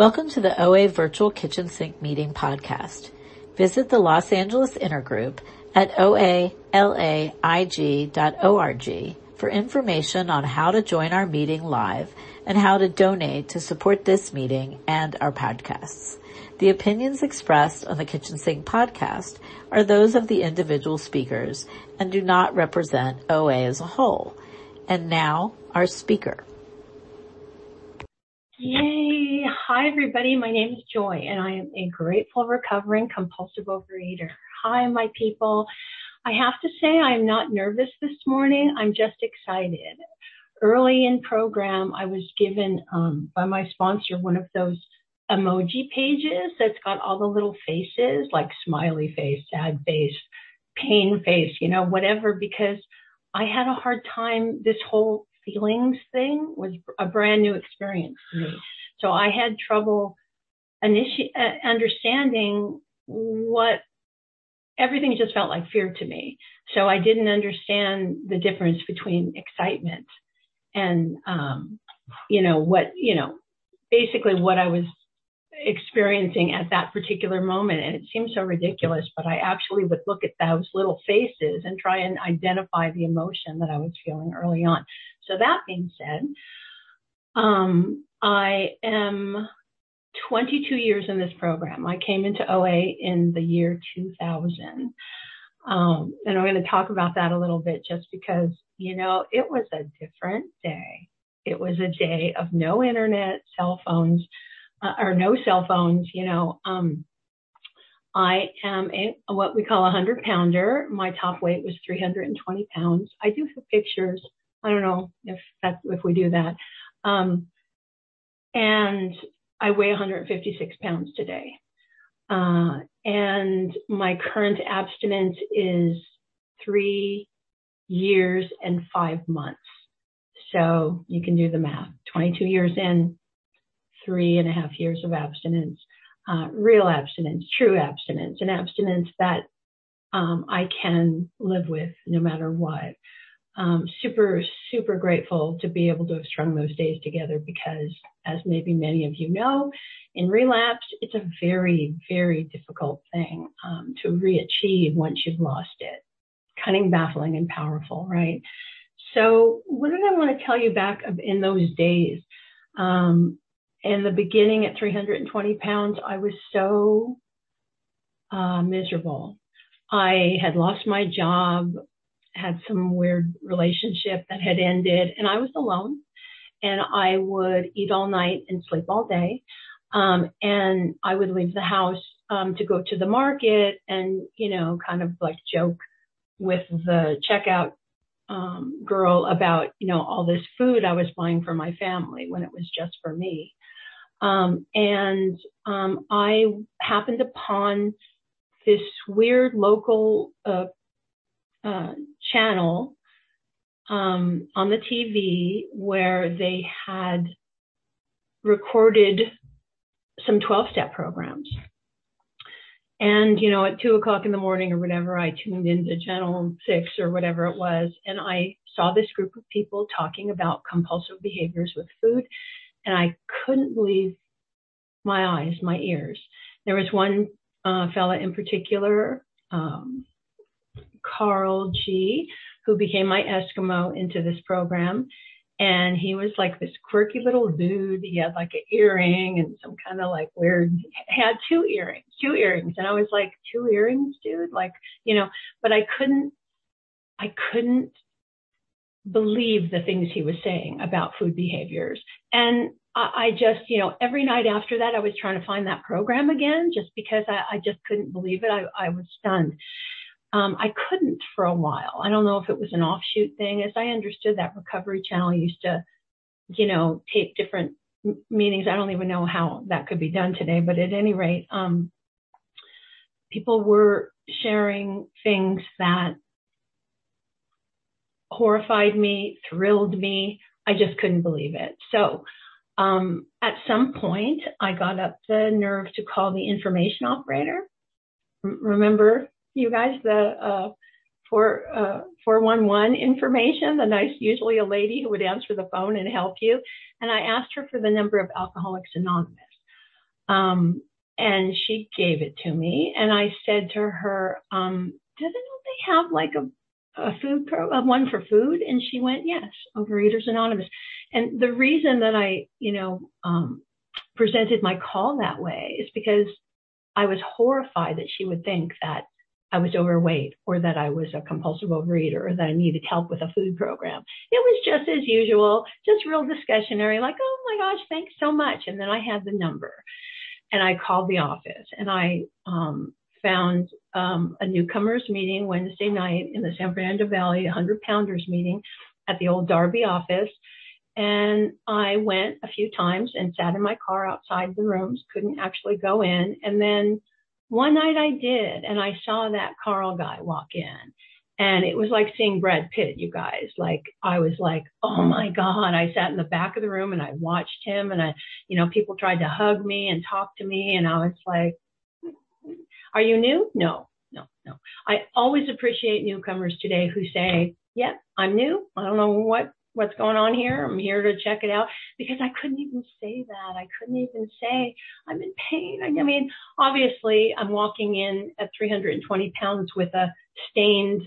Welcome to the OA Virtual Kitchen Sink Meeting podcast. Visit the Los Angeles Intergroup at oalaig.org for information on how to join our meeting live and how to donate to support this meeting and our podcasts. The opinions expressed on the Kitchen Sink podcast are those of the individual speakers and do not represent OA as a whole. And now, our speaker. Yay! Hi everybody, my name is Joy and I am a grateful recovering compulsive overeater. Hi my people. I have to say I'm not nervous this morning, I'm just excited. Early in program, I was given um, by my sponsor one of those emoji pages that's got all the little faces like smiley face, sad face, pain face, you know, whatever, because I had a hard time. This whole feelings thing was a brand new experience for me. So I had trouble initi- uh, understanding what everything just felt like fear to me. So I didn't understand the difference between excitement and, um, you know, what, you know, basically what I was experiencing at that particular moment. And it seems so ridiculous, but I actually would look at those little faces and try and identify the emotion that I was feeling early on. So that being said, um, I am 22 years in this program. I came into OA in the year 2000. Um, and I'm going to talk about that a little bit just because, you know, it was a different day. It was a day of no internet, cell phones, uh, or no cell phones, you know. Um, I am a what we call a hundred pounder. My top weight was 320 pounds. I do have pictures. I don't know if that if we do that. Um, and I weigh 156 pounds today. Uh, and my current abstinence is three years and five months. So you can do the math. 22 years in, three and a half years of abstinence, uh, real abstinence, true abstinence, an abstinence that um, I can live with no matter what. Um, super, super grateful to be able to have strung those days together because, as maybe many of you know, in relapse, it's a very, very difficult thing um, to re-achieve once you've lost it. Cunning, baffling, and powerful, right? So, what did I want to tell you back in those days? Um, in the beginning at 320 pounds, I was so uh, miserable. I had lost my job, had some weird relationship that had ended, and I was alone. And I would eat all night and sleep all day. Um, and I would leave the house um, to go to the market and, you know, kind of like joke with the checkout um, girl about, you know, all this food I was buying for my family when it was just for me. Um, and um, I happened upon this weird local uh, channel um, on the TV where they had recorded some 12 step programs. And, you know, at two o'clock in the morning or whatever, I tuned into channel six or whatever it was, and I saw this group of people talking about compulsive behaviors with food and I couldn't believe my eyes, my ears. There was one uh, fella in particular, um, Carl G, who became my Eskimo into this program. And he was like this quirky little dude. He had like an earring and some kind of like weird, had two earrings, two earrings. And I was like, two earrings, dude? Like, you know, but I couldn't, I couldn't believe the things he was saying about food behaviors. And I just, you know, every night after that, I was trying to find that program again just because I, I just couldn't believe it. I, I was stunned. Um, I couldn't for a while. I don't know if it was an offshoot thing. As I understood, that recovery channel used to, you know, tape different meetings. I don't even know how that could be done today, but at any rate, um, people were sharing things that horrified me, thrilled me. I just couldn't believe it. So um, at some point, I got up the nerve to call the information operator. R- remember, you guys, the uh, four, uh, 411 information, the nice, usually a lady who would answer the phone and help you. And I asked her for the number of Alcoholics Anonymous. Um, and she gave it to me and I said to her, um, doesn't they have like a food one for food? And she went, yes, Overeaters Anonymous. And the reason that I, you know, um, presented my call that way is because I was horrified that she would think that I was overweight or that I was a compulsive overeater or that I needed help with a food program. It was just as usual, just real discussionary, like, oh my gosh, thanks so much. And then I had the number and I called the office and I um, found um, a newcomers meeting Wednesday night in the San Fernando Valley, a hundred pounders meeting at the old Darby office. And I went a few times and sat in my car outside the rooms, couldn't actually go in. And then one night I did, and I saw that Carl guy walk in. And it was like seeing Brad Pitt, you guys. Like, I was like, oh my God. I sat in the back of the room and I watched him, and I, you know, people tried to hug me and talk to me. And I was like, are you new? No, no, no. I always appreciate newcomers today who say, yeah, I'm new. I don't know what, what's going on here. I'm here to check it out because I couldn't even say that. I couldn't even say I'm in pain. I mean, obviously I'm walking in at 320 pounds with a stained,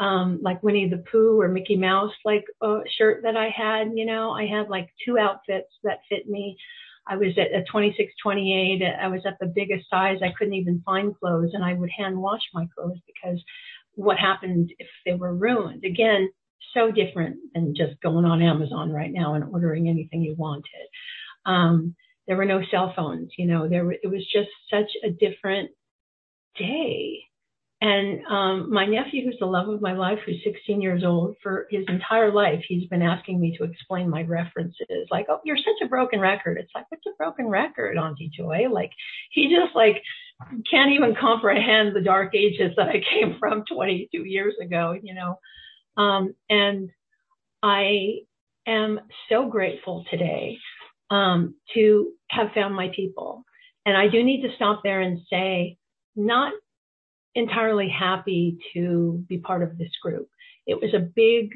um, like Winnie the Pooh or Mickey Mouse, like uh, shirt that I had, you know, I had like two outfits that fit me. I was at a 26, 28. I was at the biggest size. I couldn't even find clothes and I would hand wash my clothes because what happened if they were ruined? Again, so different than just going on Amazon right now and ordering anything you wanted. Um, there were no cell phones, you know, there, were, it was just such a different day. And um, my nephew, who's the love of my life, who's 16 years old, for his entire life, he's been asking me to explain my references. Like, oh, you're such a broken record. It's like, what's a broken record, Auntie Joy? Like, he just like can't even comprehend the dark ages that I came from 22 years ago, you know. Um, and I am so grateful today um, to have found my people. And I do need to stop there and say, not entirely happy to be part of this group. It was a big,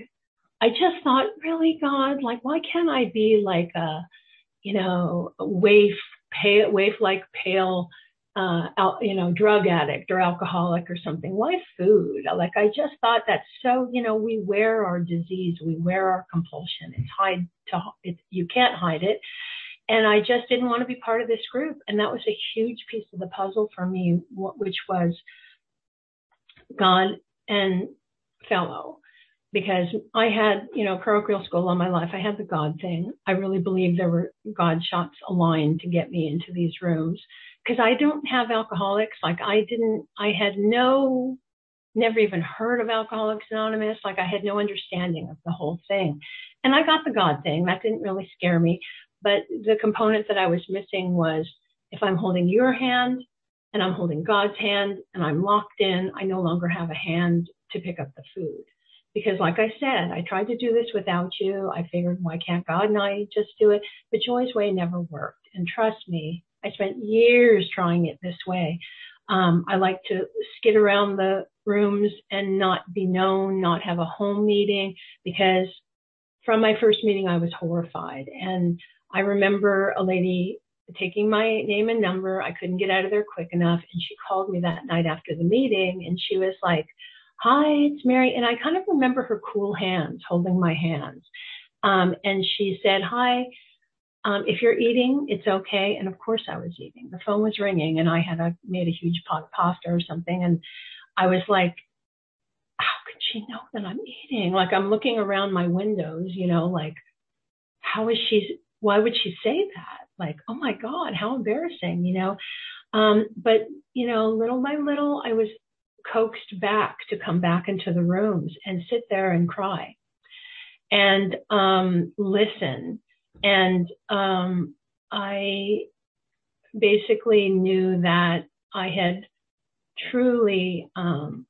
I just thought, really, God, like, why can't I be like a, you know, waif, pale, waif like pale, uh, you know, drug addict or alcoholic or something. Why food? Like, I just thought that's so, you know, we wear our disease, we wear our compulsion. It's hide to, it's, you can't hide it. And I just didn't want to be part of this group. And that was a huge piece of the puzzle for me, which was, God and fellow because I had, you know, parochial school all my life. I had the God thing. I really believe there were God shots aligned to get me into these rooms because I don't have alcoholics. Like I didn't, I had no, never even heard of Alcoholics Anonymous. Like I had no understanding of the whole thing. And I got the God thing. That didn't really scare me. But the component that I was missing was if I'm holding your hand, and I'm holding God's hand and I'm locked in. I no longer have a hand to pick up the food. Because like I said, I tried to do this without you. I figured, why can't God and I just do it? But Joy's way never worked. And trust me, I spent years trying it this way. Um, I like to skid around the rooms and not be known, not have a home meeting because from my first meeting, I was horrified. And I remember a lady taking my name and number. I couldn't get out of there quick enough. And she called me that night after the meeting and she was like, Hi, it's Mary. And I kind of remember her cool hands holding my hands. Um, and she said, Hi, um, if you're eating, it's okay. And of course I was eating. The phone was ringing and I had a, made a huge pot of pasta or something. And I was like, how could she know that I'm eating? Like I'm looking around my windows, you know, like how is she, why would she say that? like, oh my God, how embarrassing, you know. Um, but, you know, little by little, I was coaxed back to come back into the rooms and sit there and cry and um, listen. And um, I basically knew that I had truly um,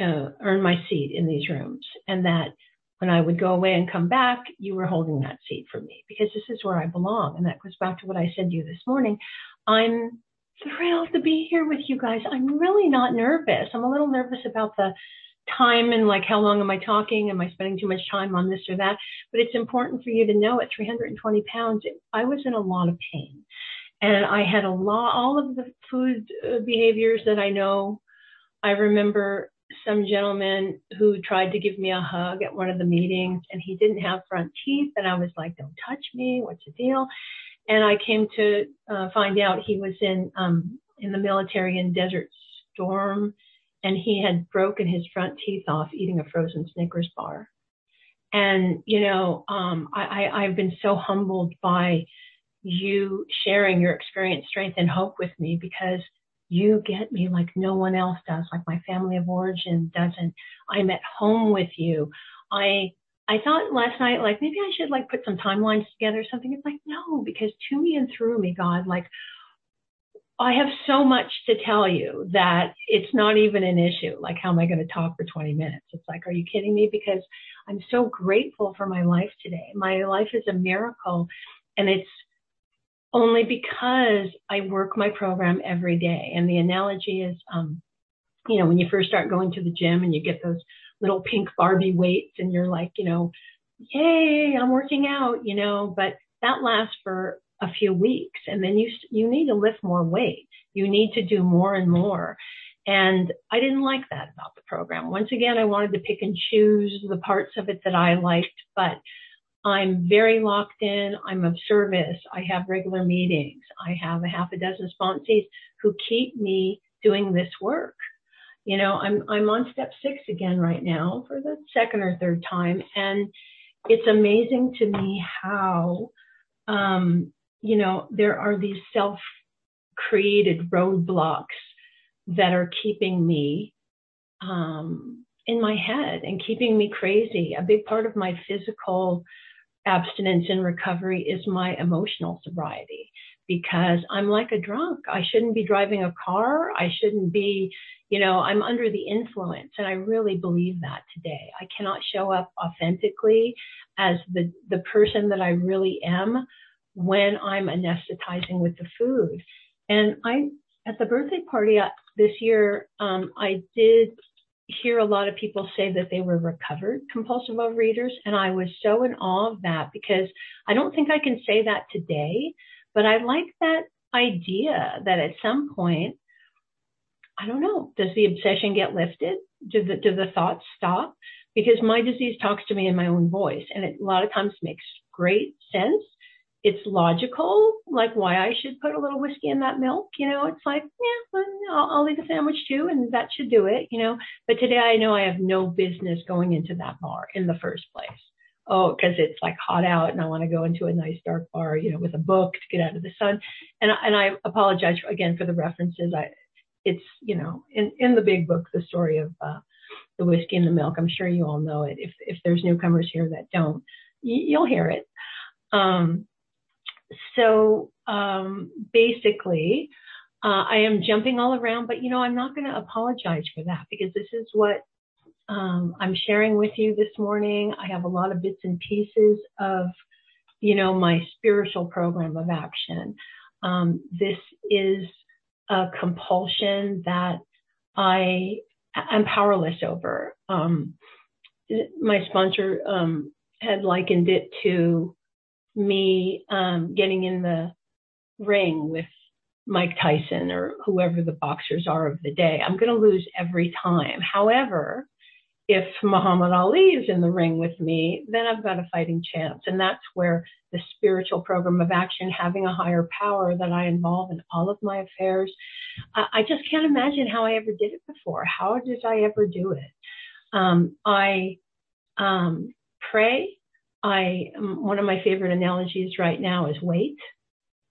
uh, earned my seat in these rooms and that when I would go away and come back, you were holding that seat for me because this is where I belong. And that goes back to what I said to you this morning. I'm thrilled to be here with you guys. I'm really not nervous. I'm a little nervous about the time and like how long am I talking? Am I spending too much time on this or that? But it's important for you to know at 320 pounds, I was in a lot of pain. And I had a lot, all of the food uh, behaviors that I know. I remember some gentleman who tried to give me a hug at one of the meetings and he didn't have front teeth. And I was like, don't touch me. What's the deal? And I came to uh, find out he was in, um, in the military in Desert Storm and he had broken his front teeth off eating a frozen Snickers bar. And, you know, um, I, I, I've been so humbled by you sharing your experience, strength, and hope with me because you get me like no one else does, like my family of origin doesn't. I'm at home with you. I I thought last night, like maybe I should like put some timelines together or something. It's like no, because to me and through me, God, like I have so much to tell you that it's not even an issue. Like, how am I going to talk for 20 minutes? It's like, are you kidding me? Because I'm so grateful for my life today. My life is a miracle and it's only because I work my program every day. And the analogy is, um, you know, when you first start going to the gym and you get those little pink Barbie weights and you're like, you know, yay, I'm working out, you know, but that lasts for a few weeks and then you, you need to lift more weight. You need to do more and more. And I didn't like that about the program. Once again, I wanted to pick and choose the parts of it that I liked, but I'm very locked in. I'm of service. I have regular meetings. I have a half a dozen sponsees who keep me doing this work. You know, I'm, I'm on step six again right now for the second or third time. And it's amazing to me how, um, you know, there are these self created roadblocks that are keeping me, um, in my head and keeping me crazy. A big part of my physical abstinence and recovery is my emotional sobriety because I'm like a drunk. I shouldn't be driving a car. I shouldn't be, you know, I'm under the influence. And I really believe that today. I cannot show up authentically as the, the person that I really am when I'm anesthetizing with the food. And I, at the birthday party uh, this year, um, I did hear a lot of people say that they were recovered compulsive overeaters. And I was so in awe of that because I don't think I can say that today, but I like that idea that at some point, I don't know, does the obsession get lifted? Do the, do the thoughts stop? Because my disease talks to me in my own voice and it a lot of times makes great sense it's logical, like why I should put a little whiskey in that milk. You know, it's like, yeah, I'll, I'll eat a sandwich too, and that should do it. You know, but today I know I have no business going into that bar in the first place. Oh, because it's like hot out, and I want to go into a nice dark bar, you know, with a book to get out of the sun. And and I apologize again for the references. I, it's you know, in in the big book, the story of uh, the whiskey and the milk. I'm sure you all know it. If if there's newcomers here that don't, you'll hear it. Um, so um, basically, uh, I am jumping all around, but you know, I'm not going to apologize for that because this is what um, I'm sharing with you this morning. I have a lot of bits and pieces of, you know, my spiritual program of action. Um, this is a compulsion that I am powerless over. Um, my sponsor um, had likened it to me um, getting in the ring with Mike Tyson or whoever the boxers are of the day. I'm going to lose every time. However, if Muhammad Ali is in the ring with me, then I've got a fighting chance. And that's where the spiritual program of action, having a higher power that I involve in all of my affairs, I just can't imagine how I ever did it before. How did I ever do it? Um, I um, pray I um, one of my favorite analogies right now is wait.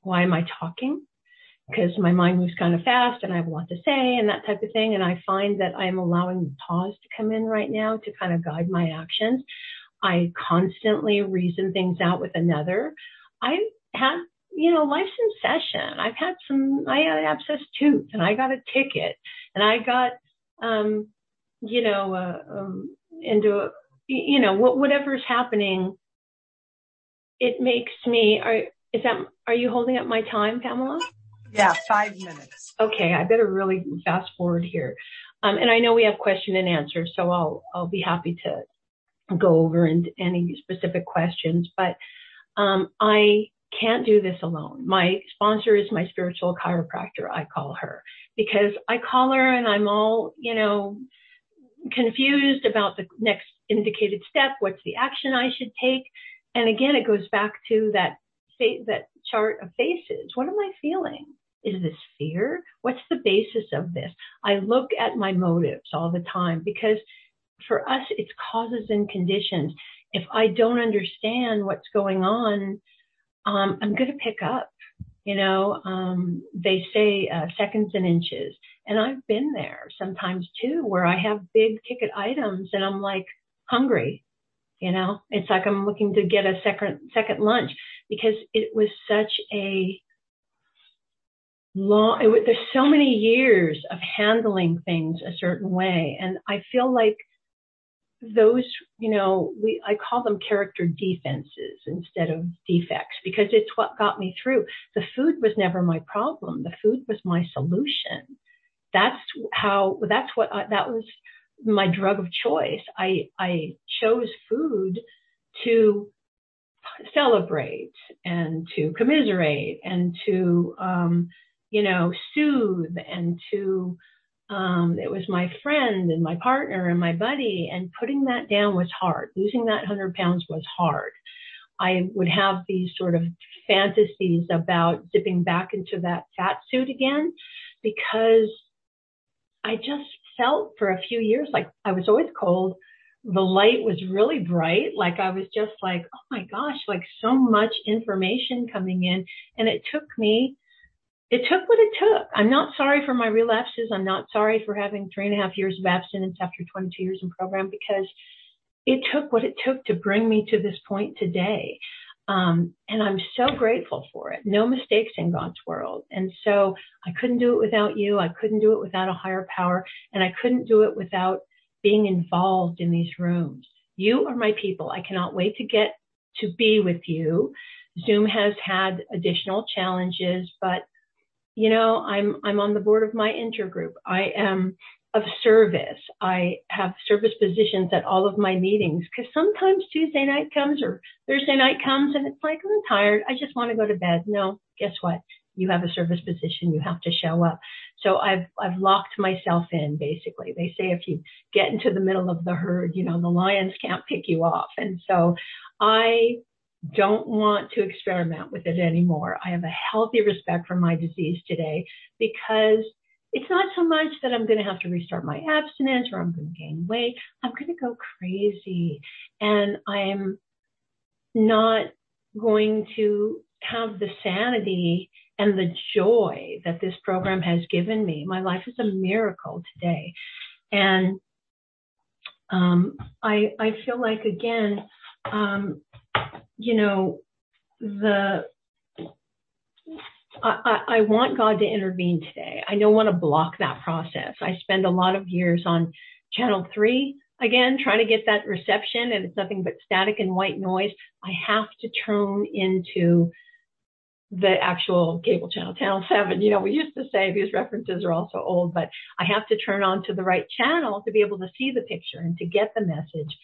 Why am I talking? Because my mind moves kind of fast and I have a lot to say and that type of thing. And I find that I'm allowing the pause to come in right now to kind of guide my actions. I constantly reason things out with another. I have, you know, life's in session. I've had some, I had an abscess tooth and I got a ticket and I got, um, you know, uh, um, into, a, you know, whatever's happening it makes me, are, is that, are you holding up my time, Pamela? Yeah, five minutes. Okay, I better really fast forward here. Um, and I know we have question and answer, so I'll, I'll be happy to go over into any specific questions, but, um, I, can't do this alone. My sponsor is my spiritual chiropractor, I call her, because I call her and I'm all, you know, confused about the next indicated step. What's the action I should take? And again, it goes back to that that chart of faces. What am I feeling? Is this fear? What's the basis of this? I look at my motives all the time because for us, it's causes and conditions. If I don't understand what's going on, um, I'm going to pick up. You know, um, they say uh, seconds and inches. And I've been there sometimes too, where I have big ticket items and I'm like hungry. You know, it's like I'm looking to get a second, second lunch because it was such a long, it, there's so many years of handling things a certain way. And I feel like those, you know, we, I call them character defenses instead of defects because it's what got me through. The food was never my problem. The food was my solution. That's how, that's what I, that was my drug of choice. I, I chose food to celebrate and to commiserate and to, um, you know, soothe and to, um, it was my friend and my partner and my buddy and putting that down was hard. Losing that hundred pounds was hard. I would have these sort of fantasies about zipping back into that fat suit again because I just felt for a few years like I was always cold. The light was really bright. Like I was just like, oh my gosh, like so much information coming in. And it took me it took what it took. I'm not sorry for my relapses. I'm not sorry for having three and a half years of abstinence after 22 years in program because it took what it took to bring me to this point today. Um, and I'm so grateful for it. No mistakes in God's world. And so I couldn't do it without you. I couldn't do it without a higher power and I couldn't do it without being involved in these rooms. You are my people. I cannot wait to get to be with you. Zoom has had additional challenges, but you know, I'm, I'm on the board of my intergroup. I am of service. I have service positions at all of my meetings because sometimes Tuesday night comes or Thursday night comes and it's like, I'm tired. I just want to go to bed. No, guess what? You have a service position. You have to show up. So I've, I've locked myself in basically. They say if you get into the middle of the herd, you know, the lions can't pick you off. And so I don't want to experiment with it anymore. I have a healthy respect for my disease today because it's not so much that I'm going to have to restart my abstinence or I'm going to gain weight. I'm going to go crazy and I'm not going to have the sanity and the joy that this program has given me. My life is a miracle today. And um, I, I feel like, again, um, you know, the I, I, want God to intervene today. I don't want to block that process. I spend a lot of years on channel three again, trying to get that reception and it's nothing but static and white noise. I have to turn into the actual cable channel, channel seven. You know, we used to say these references are also old, but I have to turn on to the right channel to be able to see the picture and to get the message.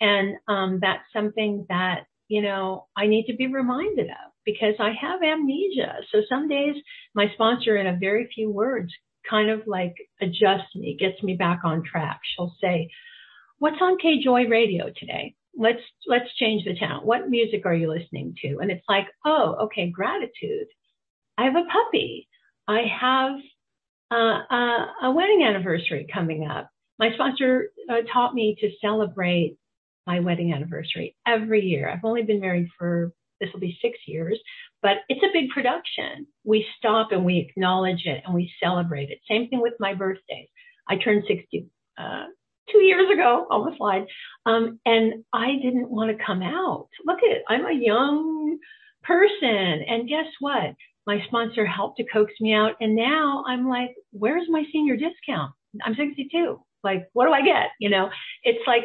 And um, that's something that you know, I need to be reminded of because I have amnesia. So some days my sponsor in a very few words kind of like adjusts me, gets me back on track. She'll say, what's on K Joy radio today? Let's, let's change the channel. What music are you listening to? And it's like, oh, okay, gratitude. I have a puppy. I have uh, uh, a wedding anniversary coming up. My sponsor uh, taught me to celebrate my wedding anniversary every year. I've only been married for this will be six years, but it's a big production. We stop and we acknowledge it and we celebrate it. Same thing with my birthdays. I turned 60 uh, two years ago, almost lied, um, and I didn't want to come out. Look at it. I'm a young person, and guess what? My sponsor helped to coax me out, and now I'm like, where's my senior discount? I'm 62. Like, what do I get? You know, it's like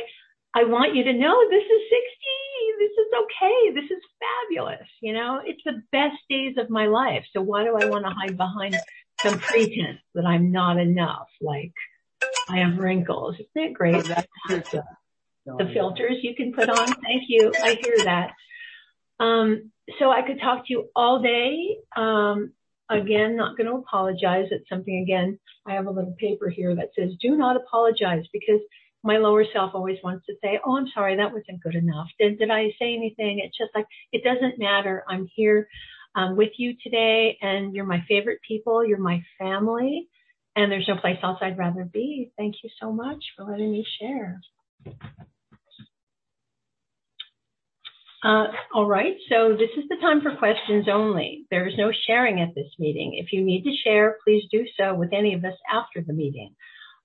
I want you to know this is 60. This is okay. This is fabulous. You know, it's the best days of my life. So why do I want to hide behind some pretense that I'm not enough? Like I have wrinkles. Isn't it great? the filters you can put on. Thank you. I hear that. Um, so I could talk to you all day. Um, again, not going to apologize. It's something again. I have a little paper here that says, "Do not apologize," because my lower self always wants to say, "Oh, I'm sorry, that wasn't good enough. Did did I say anything?" It's just like it doesn't matter. I'm here um, with you today, and you're my favorite people. You're my family, and there's no place else I'd rather be. Thank you so much for letting me share. Uh, all right, so this is the time for questions only. There is no sharing at this meeting. If you need to share, please do so with any of us after the meeting.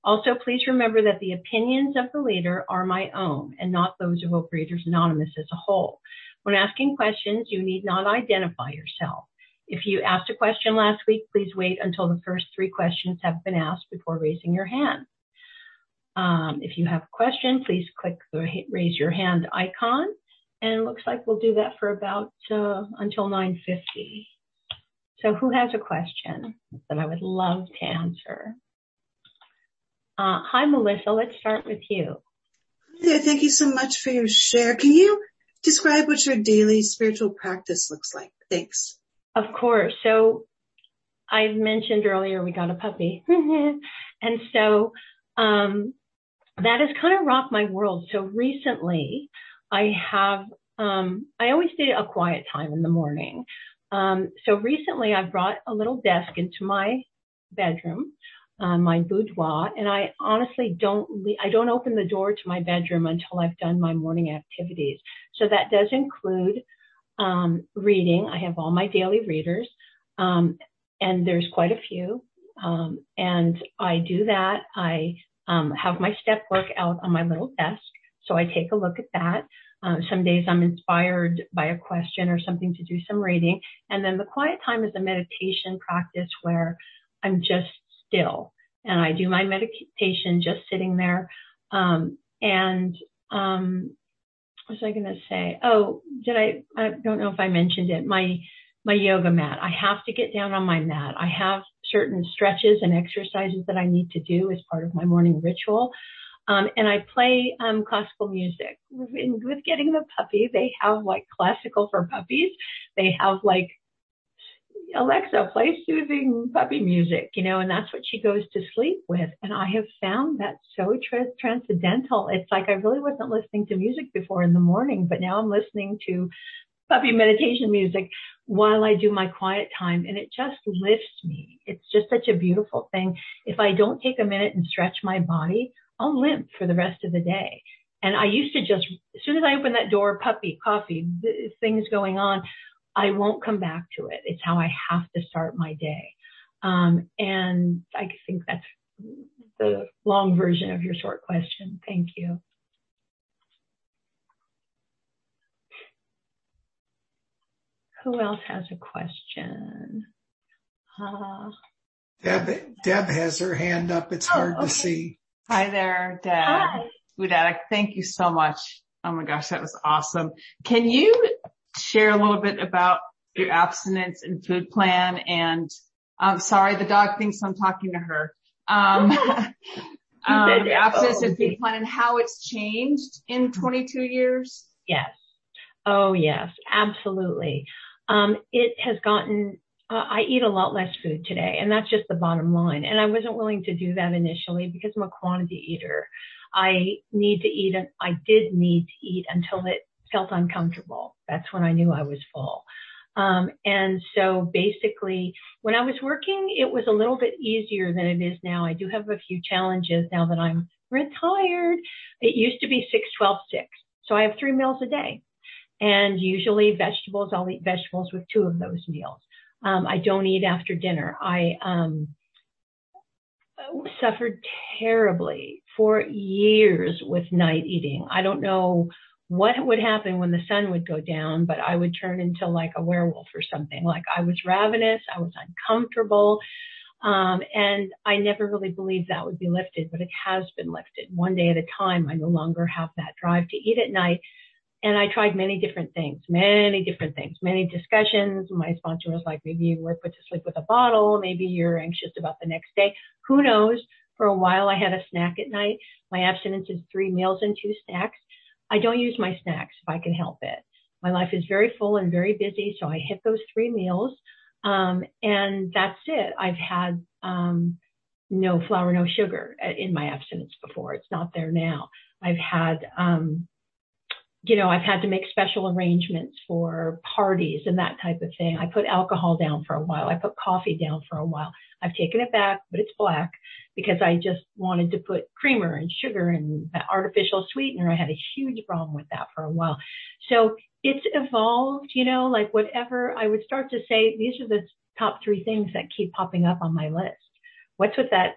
Also, please remember that the opinions of the leader are my own and not those of Overeaters Anonymous as a whole. When asking questions, you need not identify yourself. If you asked a question last week, please wait until the first three questions have been asked before raising your hand. Um, if you have a question, please click the raise your hand icon and it looks like we'll do that for about uh, until 9.50. So who has a question that I would love to answer? Uh, hi, Melissa. Let's start with you. Yeah, thank you so much for your share. Can you describe what your daily spiritual practice looks like? Thanks. Of course. So I mentioned earlier we got a puppy. and so um, that has kind of rocked my world. So recently I have, um, I always did a quiet time in the morning. Um, so recently I brought a little desk into my bedroom, my boudoir, and I honestly don't, I don't open the door to my bedroom until I've done my morning activities. So that does include, um, reading. I have all my daily readers, um, and there's quite a few. Um, and I do that. I, um, have my step work out on my little desk. So I take a look at that. Uh, some days I'm inspired by a question or something to do some reading. And then the quiet time is a meditation practice where I'm just still and I do my meditation just sitting there. Um, and, um, what was I going to say? Oh, did I, I don't know if I mentioned it. My, my yoga mat. I have to get down on my mat. I have certain stretches and exercises that I need to do as part of my morning ritual. Um, and I play um, classical music. With getting the puppy, they have like classical for puppies. They have like Alexa, play soothing puppy music, you know, and that's what she goes to sleep with. And I have found that so tra- transcendental. It's like I really wasn't listening to music before in the morning, but now I'm listening to puppy meditation music while I do my quiet time and it just lifts me. It's just such a beautiful thing. If I don't take a minute and stretch my body, I'll limp for the rest of the day. And I used to just, as soon as I open that door, puppy, coffee, things going on, I won't come back to it. It's how I have to start my day. Um, and I think that's the long version of your short question. Thank you. Who else has a question? Uh, Deb, Deb has her hand up. It's hard oh, okay. to see. Hi there, Deb. Hi. Food addict. Thank you so much. Oh my gosh, that was awesome. Can you share a little bit about your abstinence and food plan? And I'm sorry, the dog thinks I'm talking to her. Um, um, abstinence and food plan and how it's changed in 22 years? Yes. Oh yes, absolutely. Um, it has gotten uh, I eat a lot less food today, and that's just the bottom line. And I wasn't willing to do that initially because I'm a quantity eater. I need to eat, and I did need to eat until it felt uncomfortable. That's when I knew I was full. Um, and so basically, when I was working, it was a little bit easier than it is now. I do have a few challenges now that I'm retired. It used to be 6, 12, 6. So I have three meals a day. And usually vegetables, I'll eat vegetables with two of those meals. Um, I don't eat after dinner. I um, suffered terribly for years with night eating. I don't know what would happen when the sun would go down, but I would turn into like a werewolf or something. Like I was ravenous, I was uncomfortable. Um, and I never really believed that would be lifted, but it has been lifted one day at a time. I no longer have that drive to eat at night and I tried many different things, many different things, many discussions. My sponsor was like, maybe you were put to sleep with a bottle. Maybe you're anxious about the next day. Who knows? For a while, I had a snack at night. My abstinence is three meals and two snacks. I don't use my snacks if I can help it. My life is very full and very busy. So I hit those three meals. Um, and that's it. I've had, um, no flour, no sugar in my abstinence before. It's not there now. I've had, um, you know, I've had to make special arrangements for parties and that type of thing. I put alcohol down for a while. I put coffee down for a while. I've taken it back, but it's black because I just wanted to put creamer and sugar and artificial sweetener. I had a huge problem with that for a while. So it's evolved, you know, like whatever I would start to say, these are the top three things that keep popping up on my list. What's with that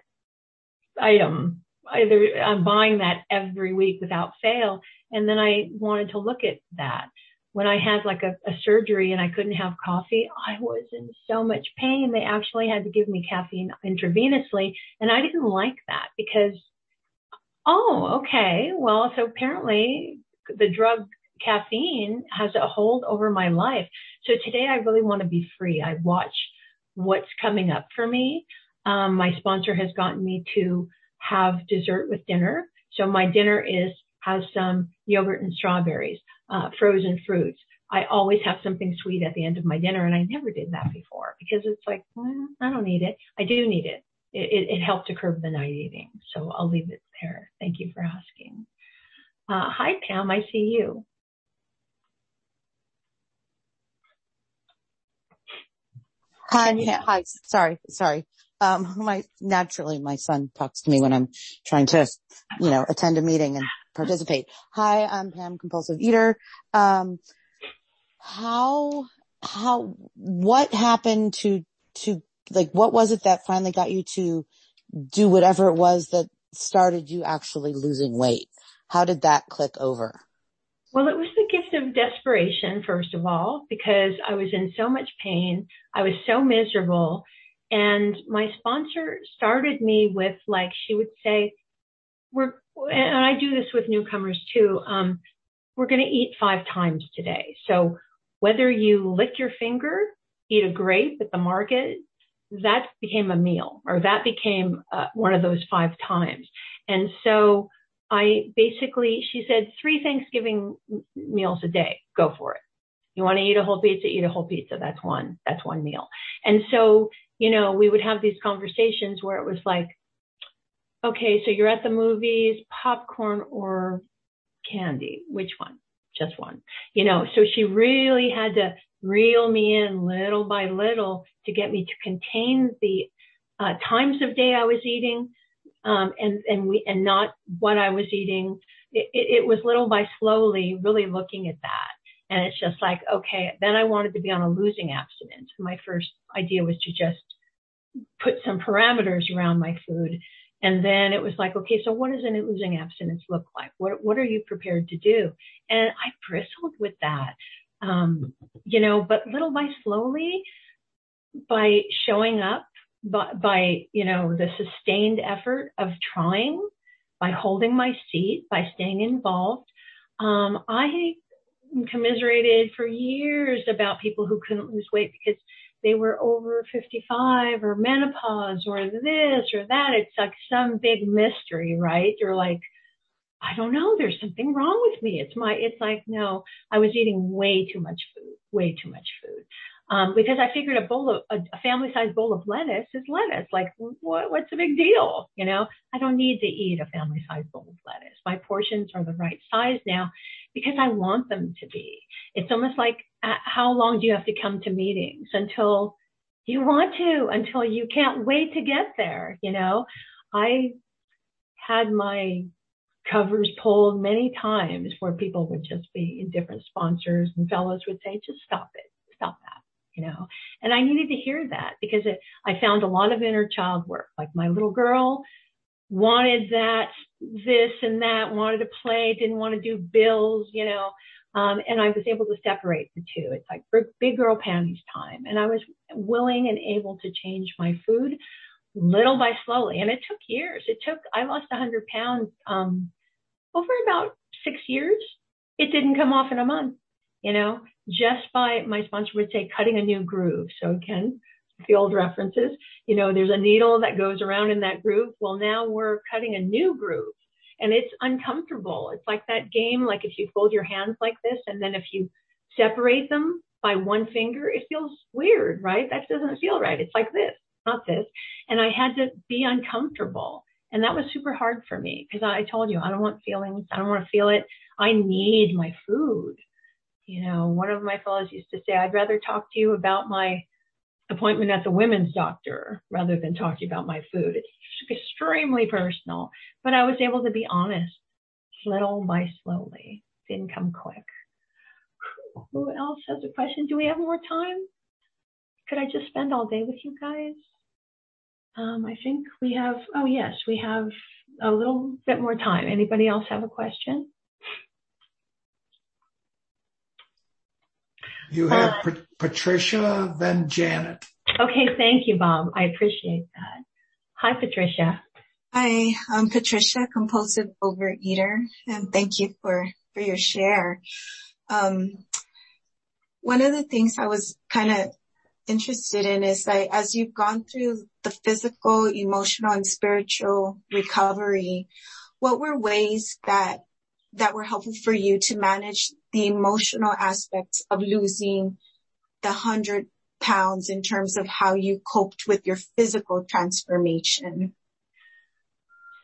item? Either I'm buying that every week without fail. And then I wanted to look at that. When I had like a, a surgery and I couldn't have coffee, I was in so much pain. They actually had to give me caffeine intravenously. And I didn't like that because, oh, okay. Well, so apparently the drug caffeine has a hold over my life. So today I really want to be free. I watch what's coming up for me. Um, my sponsor has gotten me to have dessert with dinner. So my dinner is has some yogurt and strawberries, uh, frozen fruits. I always have something sweet at the end of my dinner, and I never did that before because it's like well, I don't need it. I do need it. It, it, it helped to curb the night eating. So I'll leave it there. Thank you for asking. Uh, hi Pam, I see you. Hi, hi. Sorry, sorry. Um, my naturally my son talks to me when I'm trying to, you know, attend a meeting and participate. Hi, I'm Pam, compulsive eater. Um, how, how, what happened to, to, like, what was it that finally got you to do whatever it was that started you actually losing weight? How did that click over? Well, it was the gift of desperation, first of all, because I was in so much pain. I was so miserable. And my sponsor started me with like, she would say, we're, and I do this with newcomers too. Um, we're going to eat five times today. So whether you lick your finger, eat a grape at the market, that became a meal or that became uh, one of those five times. And so I basically, she said three Thanksgiving meals a day. Go for it. You want to eat a whole pizza, eat a whole pizza. That's one, that's one meal. And so, you know, we would have these conversations where it was like, okay, so you're at the movies, popcorn or candy, which one? Just one, you know, so she really had to reel me in little by little to get me to contain the uh, times of day I was eating, um, and and we and not what I was eating. It, it, it was little by slowly really looking at that. And it's just like, okay, then I wanted to be on a losing abstinence. My first idea was to just put some parameters around my food. And then it was like, okay, so what does a losing abstinence look like? What, what are you prepared to do? And I bristled with that. Um, you know, but little by slowly, by showing up, by, by, you know, the sustained effort of trying, by holding my seat, by staying involved, um, I commiserated for years about people who couldn't lose weight because they were over 55 or menopause or this or that. It's like some big mystery, right? You're like, I don't know. There's something wrong with me. It's my, it's like, no, I was eating way too much food, way too much food. Um, because I figured a bowl of, a, a family sized bowl of lettuce is lettuce. Like, what, what's the big deal? You know, I don't need to eat a family sized bowl of lettuce. My portions are the right size now because I want them to be. It's almost like uh, how long do you have to come to meetings until you want to, until you can't wait to get there? You know, I had my covers pulled many times where people would just be in different sponsors and fellows would say, just stop it, stop that you know, and I needed to hear that because it, I found a lot of inner child work. Like my little girl wanted that, this and that, wanted to play, didn't want to do bills, you know. Um, and I was able to separate the two. It's like big girl panties time. And I was willing and able to change my food little by slowly. And it took years. It took, I lost 100 pounds um, over about six years. It didn't come off in a month, you know, just by my sponsor would say cutting a new groove. So again, the old references, you know, there's a needle that goes around in that groove. Well, now we're cutting a new groove and it's uncomfortable. It's like that game, like if you fold your hands like this and then if you separate them by one finger, it feels weird, right? That doesn't feel right. It's like this, not this. And I had to be uncomfortable. And that was super hard for me because I told you, I don't want feelings. I don't want to feel it. I need my food. You know, one of my fellows used to say, I'd rather talk to you about my appointment at the women's doctor rather than talking about my food. It's extremely personal, but I was able to be honest little by slowly. Didn't come quick. Who else has a question? Do we have more time? Could I just spend all day with you guys? Um, I think we have, oh yes, we have a little bit more time. Anybody else have a question? You have uh, Patricia, then Janet. Okay, thank you, Bob. I appreciate that. Hi, Patricia. Hi, I'm Patricia, compulsive overeater, and thank you for, for your share. Um, one of the things I was kind of interested in is that as you've gone through the physical, emotional, and spiritual recovery, what were ways that that were helpful for you to manage the emotional aspects of losing the hundred pounds in terms of how you coped with your physical transformation?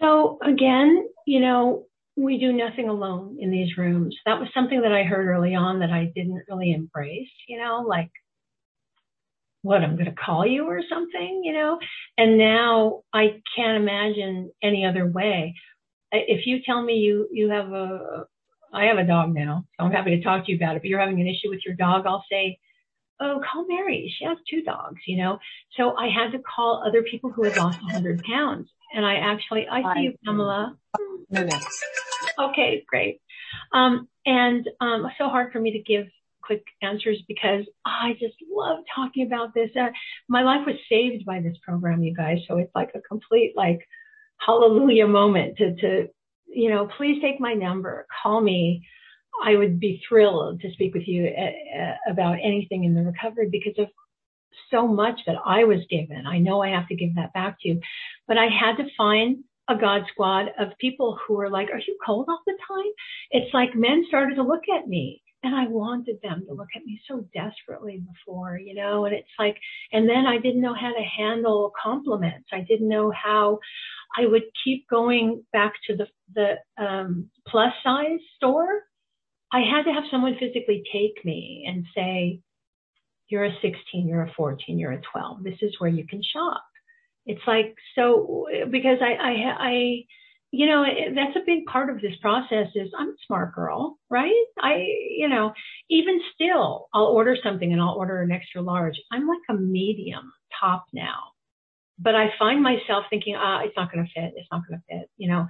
So again, you know, we do nothing alone in these rooms. That was something that I heard early on that I didn't really embrace, you know, like what I'm going to call you or something, you know, and now I can't imagine any other way if you tell me you you have a I have a dog now, so I'm happy to talk to you about it. But you're having an issue with your dog, I'll say, oh, call Mary. She has two dogs, you know. So I had to call other people who had lost 100 pounds, and I actually I see you, Pamela. Okay, great. Um, and um, so hard for me to give quick answers because I just love talking about this. Uh, my life was saved by this program, you guys. So it's like a complete like hallelujah moment to, to, you know, please take my number, call me. I would be thrilled to speak with you uh, uh, about anything in the recovery because of so much that I was given. I know I have to give that back to you, but I had to find a God squad of people who were like, are you cold all the time? It's like men started to look at me and I wanted them to look at me so desperately before, you know, and it's like, and then I didn't know how to handle compliments. I didn't know how I would keep going back to the, the, um, plus size store. I had to have someone physically take me and say, you're a 16, you're a 14, you're a 12. This is where you can shop. It's like, so, because I, I, I, you know, that's a big part of this process is I'm a smart girl, right? I, you know, even still, I'll order something and I'll order an extra large. I'm like a medium top now, but I find myself thinking, ah, it's not going to fit. It's not going to fit, you know?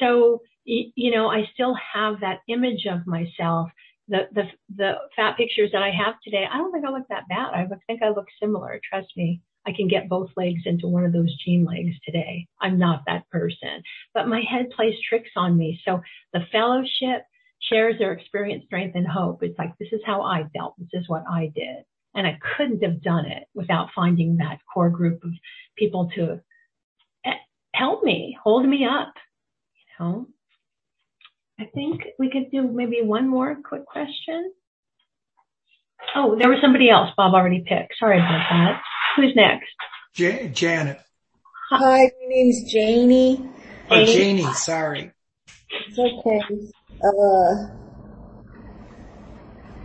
So, you know, I still have that image of myself. The, the, the fat pictures that I have today, I don't think I look that bad. I think I look similar. Trust me. I can get both legs into one of those jean legs today. I'm not that person, but my head plays tricks on me. So the fellowship shares their experience, strength, and hope. It's like, this is how I felt. This is what I did. And I couldn't have done it without finding that core group of people to help me, hold me up, you know. I think we could do maybe one more quick question. Oh, there was somebody else Bob already picked. Sorry about that. Who's next? J- Janet. Hi, my name's Janie. Oh, Janie, sorry. It's okay. Uh,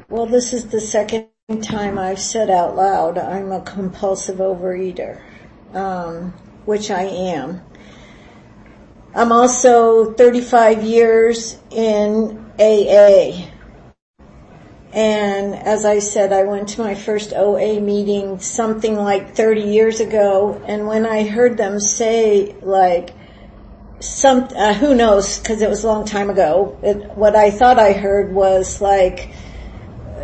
well, this is the second time I've said out loud I'm a compulsive overeater, um, which I am. I'm also 35 years in AA. And as I said, I went to my first OA meeting something like 30 years ago. And when I heard them say like, some, uh, who knows, cause it was a long time ago, it, what I thought I heard was like,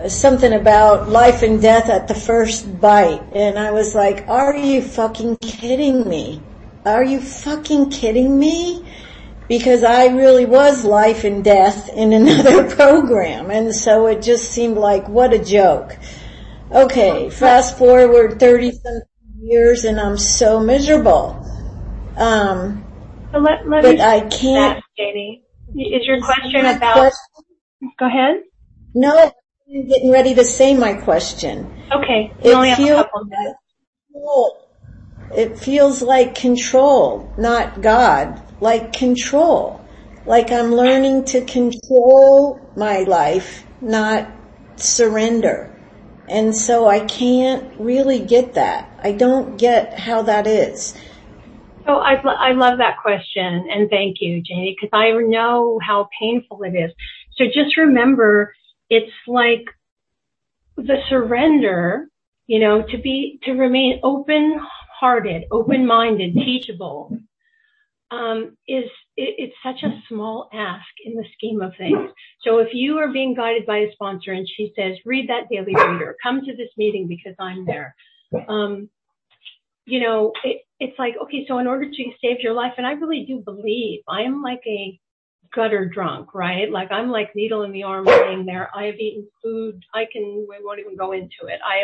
something about life and death at the first bite. And I was like, are you fucking kidding me? Are you fucking kidding me? Because I really was life and death in another program. And so it just seemed like, what a joke. Okay, fast forward 30 some years and I'm so miserable. Um, so let, let but I can't. Is your question about, question? go ahead. No, I'm getting ready to say my question. Okay. We only have a couple minutes. It feels like control, not God, like control. Like I'm learning to control my life, not surrender. And so I can't really get that. I don't get how that is. So I, I love that question and thank you, Janie, because I know how painful it is. So just remember, it's like the surrender, you know, to be, to remain open hearted, open minded, teachable, is, it, it's such a small ask in the scheme of things. So if you are being guided by a sponsor and she says, read that daily reader, come to this meeting because I'm there. Um, you know, it, it's like, okay, so in order to save your life, and I really do believe I'm like a gutter drunk, right? Like I'm like needle in the arm laying there. I have eaten food. I can, we won't even go into it. I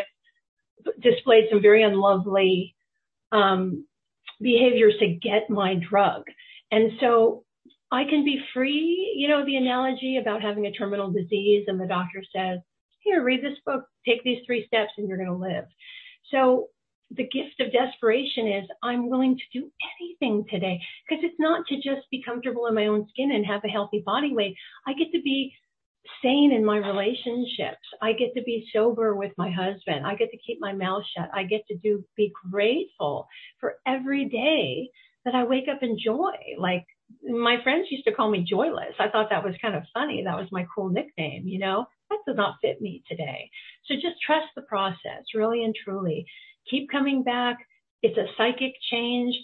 have displayed some very unlovely, um, behaviors to get my drug. And so I can be free, you know, the analogy about having a terminal disease and the doctor says, here, read this book, take these three steps and you're going to live. So the gift of desperation is I'm willing to do anything today because it's not to just be comfortable in my own skin and have a healthy body weight. I get to be sane in my relationships. I get to be sober with my husband. I get to keep my mouth shut. I get to do, be grateful for every day that I wake up in joy. Like my friends used to call me joyless. I thought that was kind of funny. That was my cool nickname, you know, that does not fit me today. So just trust the process really and truly keep coming back. It's a psychic change.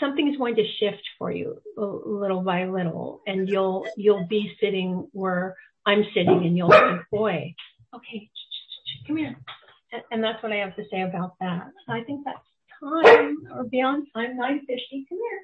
Something's going to shift for you little by little and you'll, you'll be sitting where I'm sitting and you'll think, boy, okay, come here. And that's what I have to say about that. I think that's time or beyond time, 950. Come here.